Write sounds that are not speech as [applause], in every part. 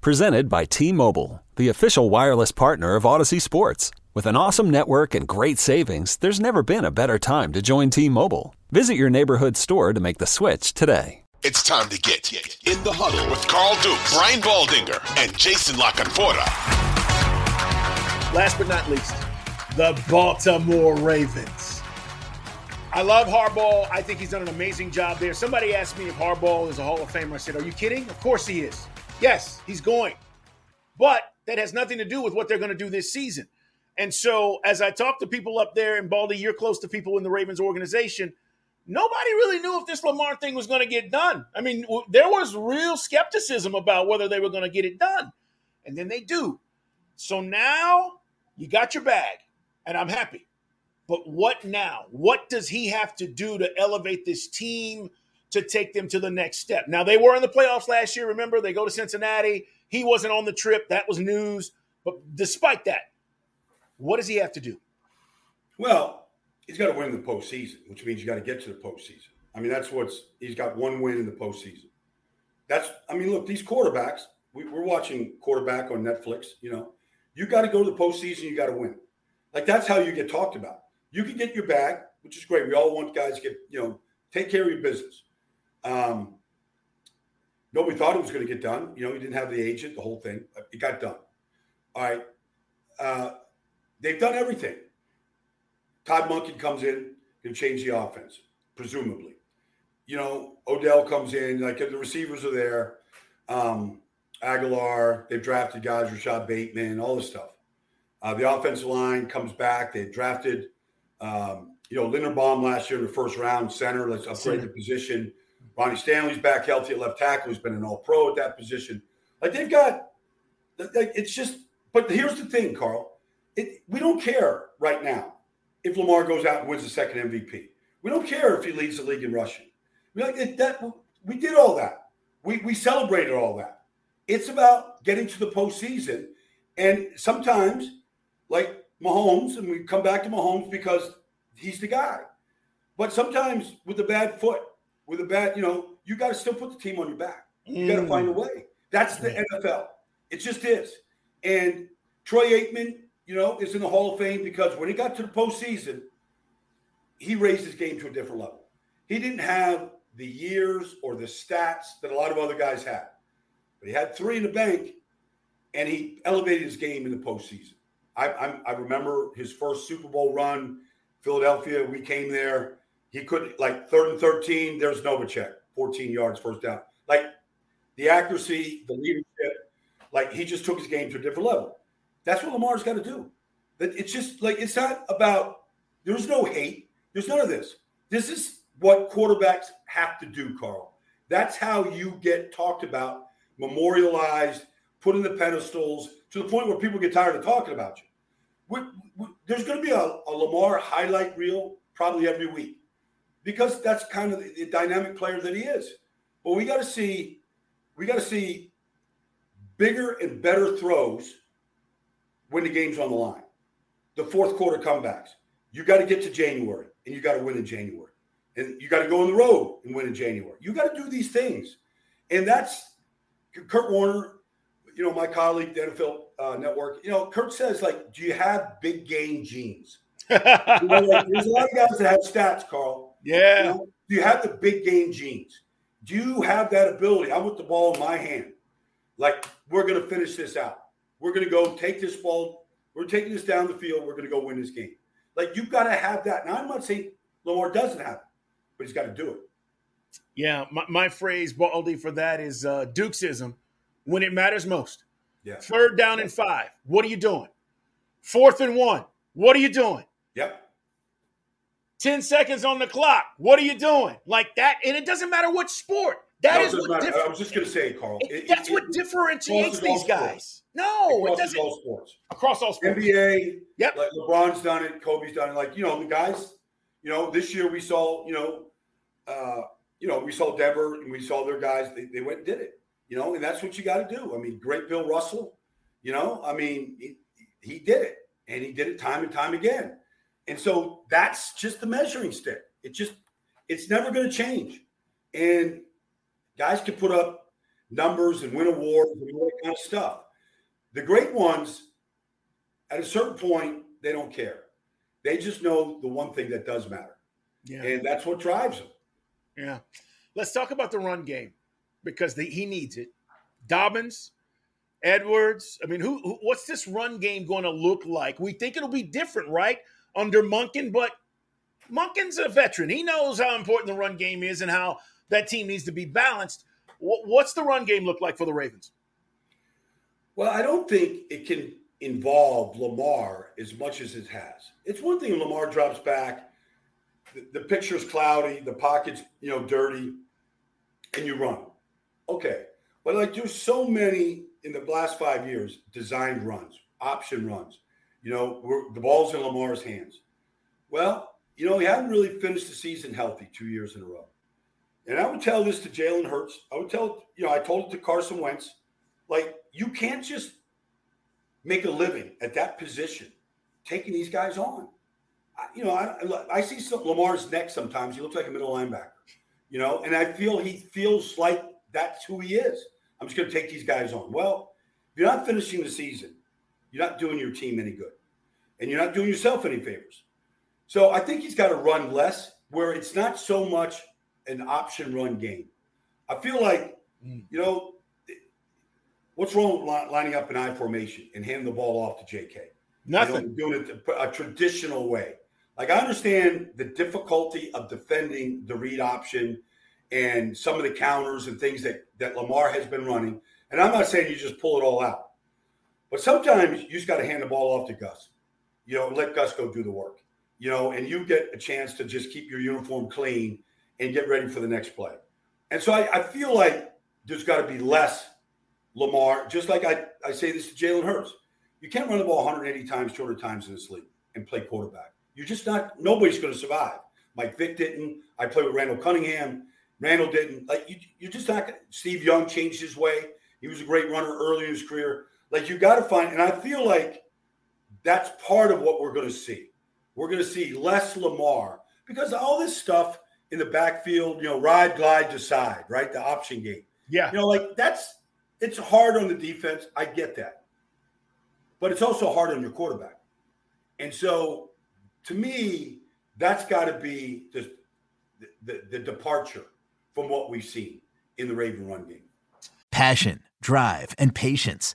Presented by T Mobile, the official wireless partner of Audacy Sports. With an awesome network and great savings, there's never been a better time to join T Mobile. Visit your neighborhood store to make the switch today. It's time to get in the huddle with Carl Dukes, Brian Baldinger, and Jason La Canfora. Last but not least, the Baltimore Ravens. I love Harbaugh. I think he's done an amazing job there. Somebody asked me if Harbaugh is a Hall of Famer. I said, Are you kidding? Of course he is. Yes, he's going. But that has nothing to do with what they're going to do this season. And so, as I talk to people up there, and Baldy, you're close to people in the Ravens organization, nobody really knew if this Lamar thing was going to get done. I mean, there was real skepticism about whether they were going to get it done. And then they do. So now you got your bag, and I'm happy. But what now? What does he have to do to elevate this team to take them to the next step? Now, they were in the playoffs last year. Remember, they go to Cincinnati. He wasn't on the trip. That was news. But despite that, what does he have to do? Well, he's got to win the postseason, which means you got to get to the postseason. I mean, that's what's he's got one win in the postseason. That's I mean, look, these quarterbacks. We, we're watching quarterback on Netflix. You know, you got to go to the postseason. You got to win. Like that's how you get talked about. You can get your bag, which is great. We all want guys to get you know take care of your business. Um, nobody thought it was going to get done. You know, he didn't have the agent, the whole thing. It got done. All right. Uh, they've done everything. Todd Monken comes in, can change the offense, presumably. You know, Odell comes in, like the receivers are there. Um, Agholor, they've drafted guys, Rashod Bateman, all this stuff. Uh, the offensive line comes back. They drafted, um, you know, Linderbaum last year in the first round, center. Let's upgrade the position. Ronnie Stanley's back healthy at left tackle. He's been an all pro at that position. Like they've got, like, it's just, but here's the thing, Carl. It, we don't care right now if Lamar goes out and wins the second MVP. We don't care if he leads the league in rushing. We like it, that. We did all that. We we celebrated all that. It's about getting to the postseason, and sometimes, like Mahomes, and we come back to Mahomes because he's the guy. But sometimes with a bad foot, with a bad, you know, you got to still put the team on your back. You got to find a mm. way. That's the NFL. It just is. And Troy Aikman, you know, is in the Hall of Fame because when he got to the postseason, he raised his game to a different level. He didn't have the years or the stats that a lot of other guys had, but he had three in the bank, and he elevated his game in the postseason. I, I, I remember his first Super Bowl run, Philadelphia. We came there. He could like third and thirteen. There's Novacek, 14 yards, first down. Like the accuracy, the leadership. Like he just took his game to a different level. That's what Lamar's got to do. That it's just like it's not about. There's no hate. There's none of this. This is what quarterbacks have to do, Carl. That's how you get talked about, memorialized, put in the pedestals to the point where people get tired of talking about you. We, we, there's going to be a, a, Lamar highlight reel probably every week because that's kind of the, the dynamic player that he is. But we got to see, we got to see bigger and better throws when the game's on the line. The fourth quarter comebacks. You got to get to January and you got to win in January. And you got to go on the road and win in January. You got to do these things. And that's Kurt Warner, you know, my colleague, the NFL uh, Network. You know, Kurt says, like, do you have big game genes? [laughs] you know, like, there's a lot of guys that have stats, Carl. Yeah. Do you have the big game genes? Do you have that ability? I want the ball in my hand. Like we're going to finish this out. We're going to go take this ball. We're taking this down the field. We're going to go win this game. Like you've got to have that. Now I'm not saying Lamar doesn't have it, but he's got to do it. Yeah, my, my phrase, Baldy, for that is uh, Dukesism when it matters most. Yeah. Third down and five. What are you doing? Fourth and one. What are you doing? Yep. 10 seconds on the clock. What are you doing? Like that. And it doesn't matter what sport. That No, is what differ- I was just going to say, Carl. it- it- that's it- what differentiates these guys. sports. No, it doesn't. all sports. Across all sports. NBA, Yep. like LeBron's done it, Kobe's done it. Like you know, the guys. You know, this year we saw. You know, uh, you know, we saw Denver and we saw their guys. They, they went and did it. You know, and that's what you got to do. I mean, great Bill Russell. You know, I mean, he, he did it, and he did it time and time again. And so that's just the measuring stick. It just, it's never going to change. And guys can put up numbers and win awards and all that kind of stuff. The great ones, at a certain point, they don't care. They just know the one thing that does matter, Yeah. and that's what drives them. Yeah. Let's talk about the run game because the, he needs it. Dobbins, Edwards. I mean, who, who? What's this run game going to look like? We think it'll be different, right, under Monken, but Monken's a veteran. He knows how important the run game is and how that team needs to be balanced. What's the run game look like for the Ravens? Well, I don't think it can involve Lamar as much as it has. It's one thing Lamar drops back, the, the picture's cloudy, the pocket's you know dirty, and you run. Okay, but like there's so many in the last five years designed runs, option runs. You know, the ball's in Lamar's hands. Well, you know, he hadn't really finished the season healthy two years in a row. And I would tell this to Jalen Hurts. I would tell, you know, I told it to Carson Wentz. Like, you can't just make a living at that position taking these guys on. I, you know, I, I see some, Lamar's neck sometimes. He looks like a middle linebacker, you know, and I feel he feels like that's who he is. I'm just going to take these guys on. Well, if you're not finishing the season, you're not doing your team any good, and you're not doing yourself any favors. So I think he's got to run less, where it's not so much an option run game. I feel like, Mm. you know, what's wrong with lining up an I formation and handing the ball off to JK? Nothing. You know, doing it a traditional way. Like I understand the difficulty of defending the read option and some of the counters and things that that Lamar has been running. And I'm not saying you just pull it all out, but sometimes you just got to hand the ball off to Gus. You know, let Gus go do the work. You know, and you get a chance to just keep your uniform clean and get ready for the next play. And so I, I feel like there's got to be less Lamar, just like I, I say this to Jalen Hurts. You can't run the ball 180 times, 200 times in this league and play quarterback. You're just not, nobody's going to survive. Mike Vick didn't. I played with Randall Cunningham. Randall didn't. Like, you, you're just not to. Steve Young changed his way. He was a great runner early in his career. Like, you got to find, and I feel like that's part of what we're going to see. We're going to see less Lamar because all this stuff in the backfield, you know, ride, glide, decide, right? The option game. Yeah. You know, like that's it's hard on the defense. I get that. But it's also hard on your quarterback. And so to me, that's got to be the, the the departure from what we've seen in the Raven run game. Passion, drive, and patience.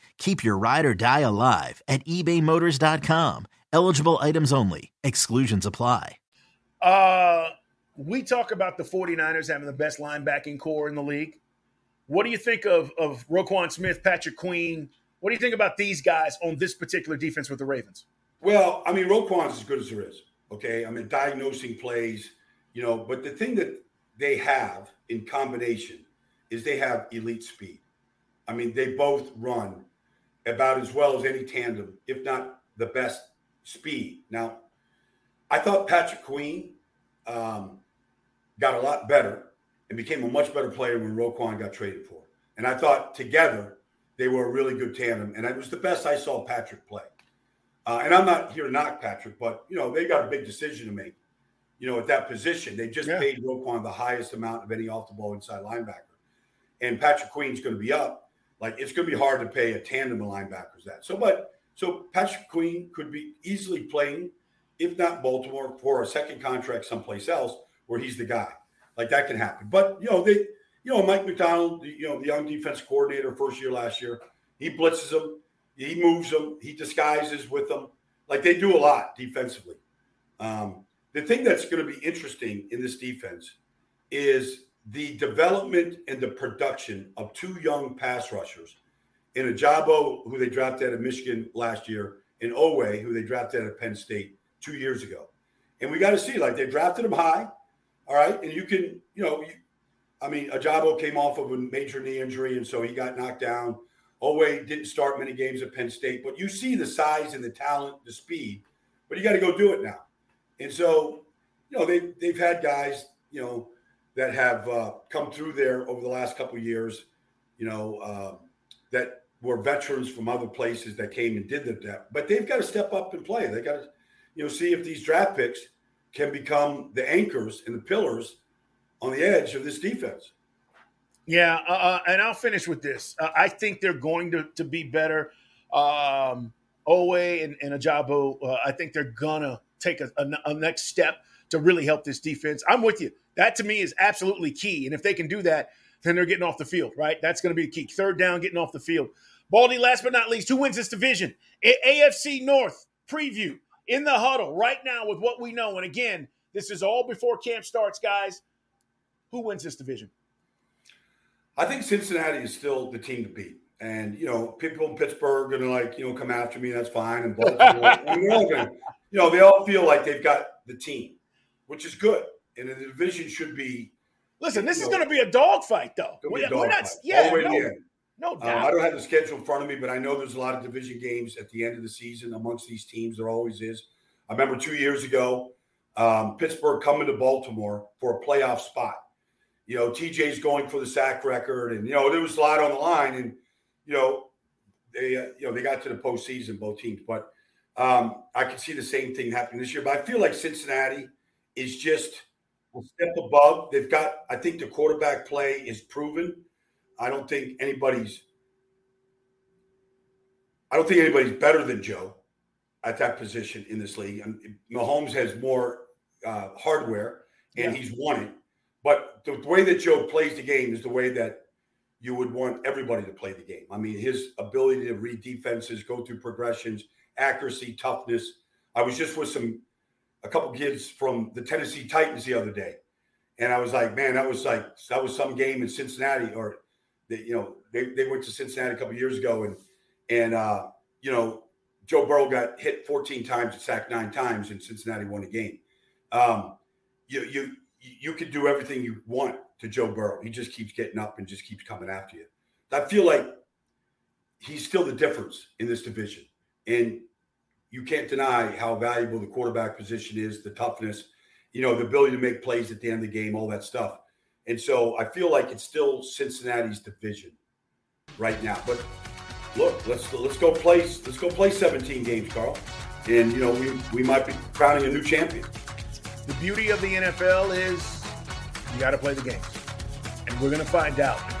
Keep your ride or die alive at ebaymotors.com. Eligible items only, exclusions apply. Uh, we talk about the 49ers having the best linebacking corps in the league. What do you think of, of Roquan Smith, Patrick Queen? What do you think about these guys on this particular defense with the Ravens? Well, I mean, Roquan's as good as there is. Okay. I mean, diagnosing plays, you know, but the thing that they have in combination is they have elite speed. I mean, they both run about as well as any tandem, if not the best speed. Now, I thought Patrick Queen um, got a lot better and became a much better player when Roquan got traded for. And I thought together they were a really good tandem. And it was the best I saw Patrick play. Uh, and I'm not here to knock Patrick, but you know they got a big decision to make. You know, at that position, they just yeah. paid Roquan the highest amount of any off the ball inside linebacker, and Patrick Queen's going to be up. Like it's going to be hard to pay a tandem of linebackers that. So, but so Patrick Queen could be easily playing, if not Baltimore, for a second contract someplace else where he's the guy. Like that can happen. But you know, they, you know, Mike Macdonald, you know, the young defense coordinator, first year last year, he blitzes them, he moves them, he disguises with them. Like they do a lot defensively. Um, the thing that's going to be interesting in this defense is the development and the production of two young pass rushers in Ojabo, who they drafted out of Michigan last year, and Oweh, who they drafted out of Penn State two years ago. And we got to see, like, they drafted him high. All right. And you can, you know, you, I mean, Ojabo came off of a major knee injury, and so he got knocked down. Oweh didn't start many games at Penn State, but you see the size and the talent, the speed, but you got to go do it now. And so, you know, they they've had guys, you know, that have uh, come through there over the last couple years, you know, uh, that were veterans from other places that came and did that. But they've got to step up and play. They got to, you know, see if these draft picks can become the anchors and the pillars on the edge of this defense. Yeah, uh, uh, and I'll finish with this. Uh, I think they're going to, to be better. Um, Oweh and, and Ojabo, uh, I think they're gonna take a, a, a, next step to really help this defense. I'm with you. That to me is absolutely key. And if they can do that, then they're getting off the field, right? That's going to be the key. Third down, getting off the field. Baldy, last but not least, who wins this division? AFC North preview in the huddle right now with what we know. And again, this is all before camp starts, guys. Who wins this division? I think Cincinnati is still the team to beat. And, you know, people in Pittsburgh are going to, like, you know, come after me. That's fine. And Baltimore, [laughs] I mean, they're all going to, you know, they all feel like they've got the team, which is good. And the division should be. Listen, this is going to be a dogfight, though. We're, we're not, yeah, no, no doubt. Uh, I don't have the schedule in front of me, but I know there's a lot of division games at the end of the season amongst these teams. There always is. I remember two years ago, um, Pittsburgh coming to Baltimore for a playoff spot you know, TJ's going for the sack record, and you know there was a lot on the line, and you know they uh, you know they got to the postseason both teams, but um, I can see the same thing happening this year. But I feel like Cincinnati is just a step above. They've got I think the quarterback play is proven. I don't think anybody's I don't think anybody's better than Joe at that position in this league. And Mahomes has more uh, hardware, and yeah. he's won it. But the way that Joe plays the game is the way that you would want everybody to play the game. I mean, his ability to read defenses, go through progressions, accuracy, toughness. I was just with some a couple kids from the Tennessee Titans the other day, and I was like, man, that was like that was some game in Cincinnati, or they, you know, they, they went to Cincinnati a couple years ago, and and uh, you know, Joe Burrow got hit 14 times and sacked nine times, and Cincinnati won a game. Um, you you you can do everything you want to Joe Burrow. He just keeps getting up and just keeps coming after you. I feel like he's still the difference in this division. And you can't deny how valuable the quarterback position is, the toughness, you know, the ability to make plays at the end of the game, all that stuff. And so I feel like it's still Cincinnati's division right now. But look, let's let's go play let's go play 17 games, Carl. And you know, we we might be crowning a new champion. The beauty of the NFL is you got to play the games. And we're going to find out.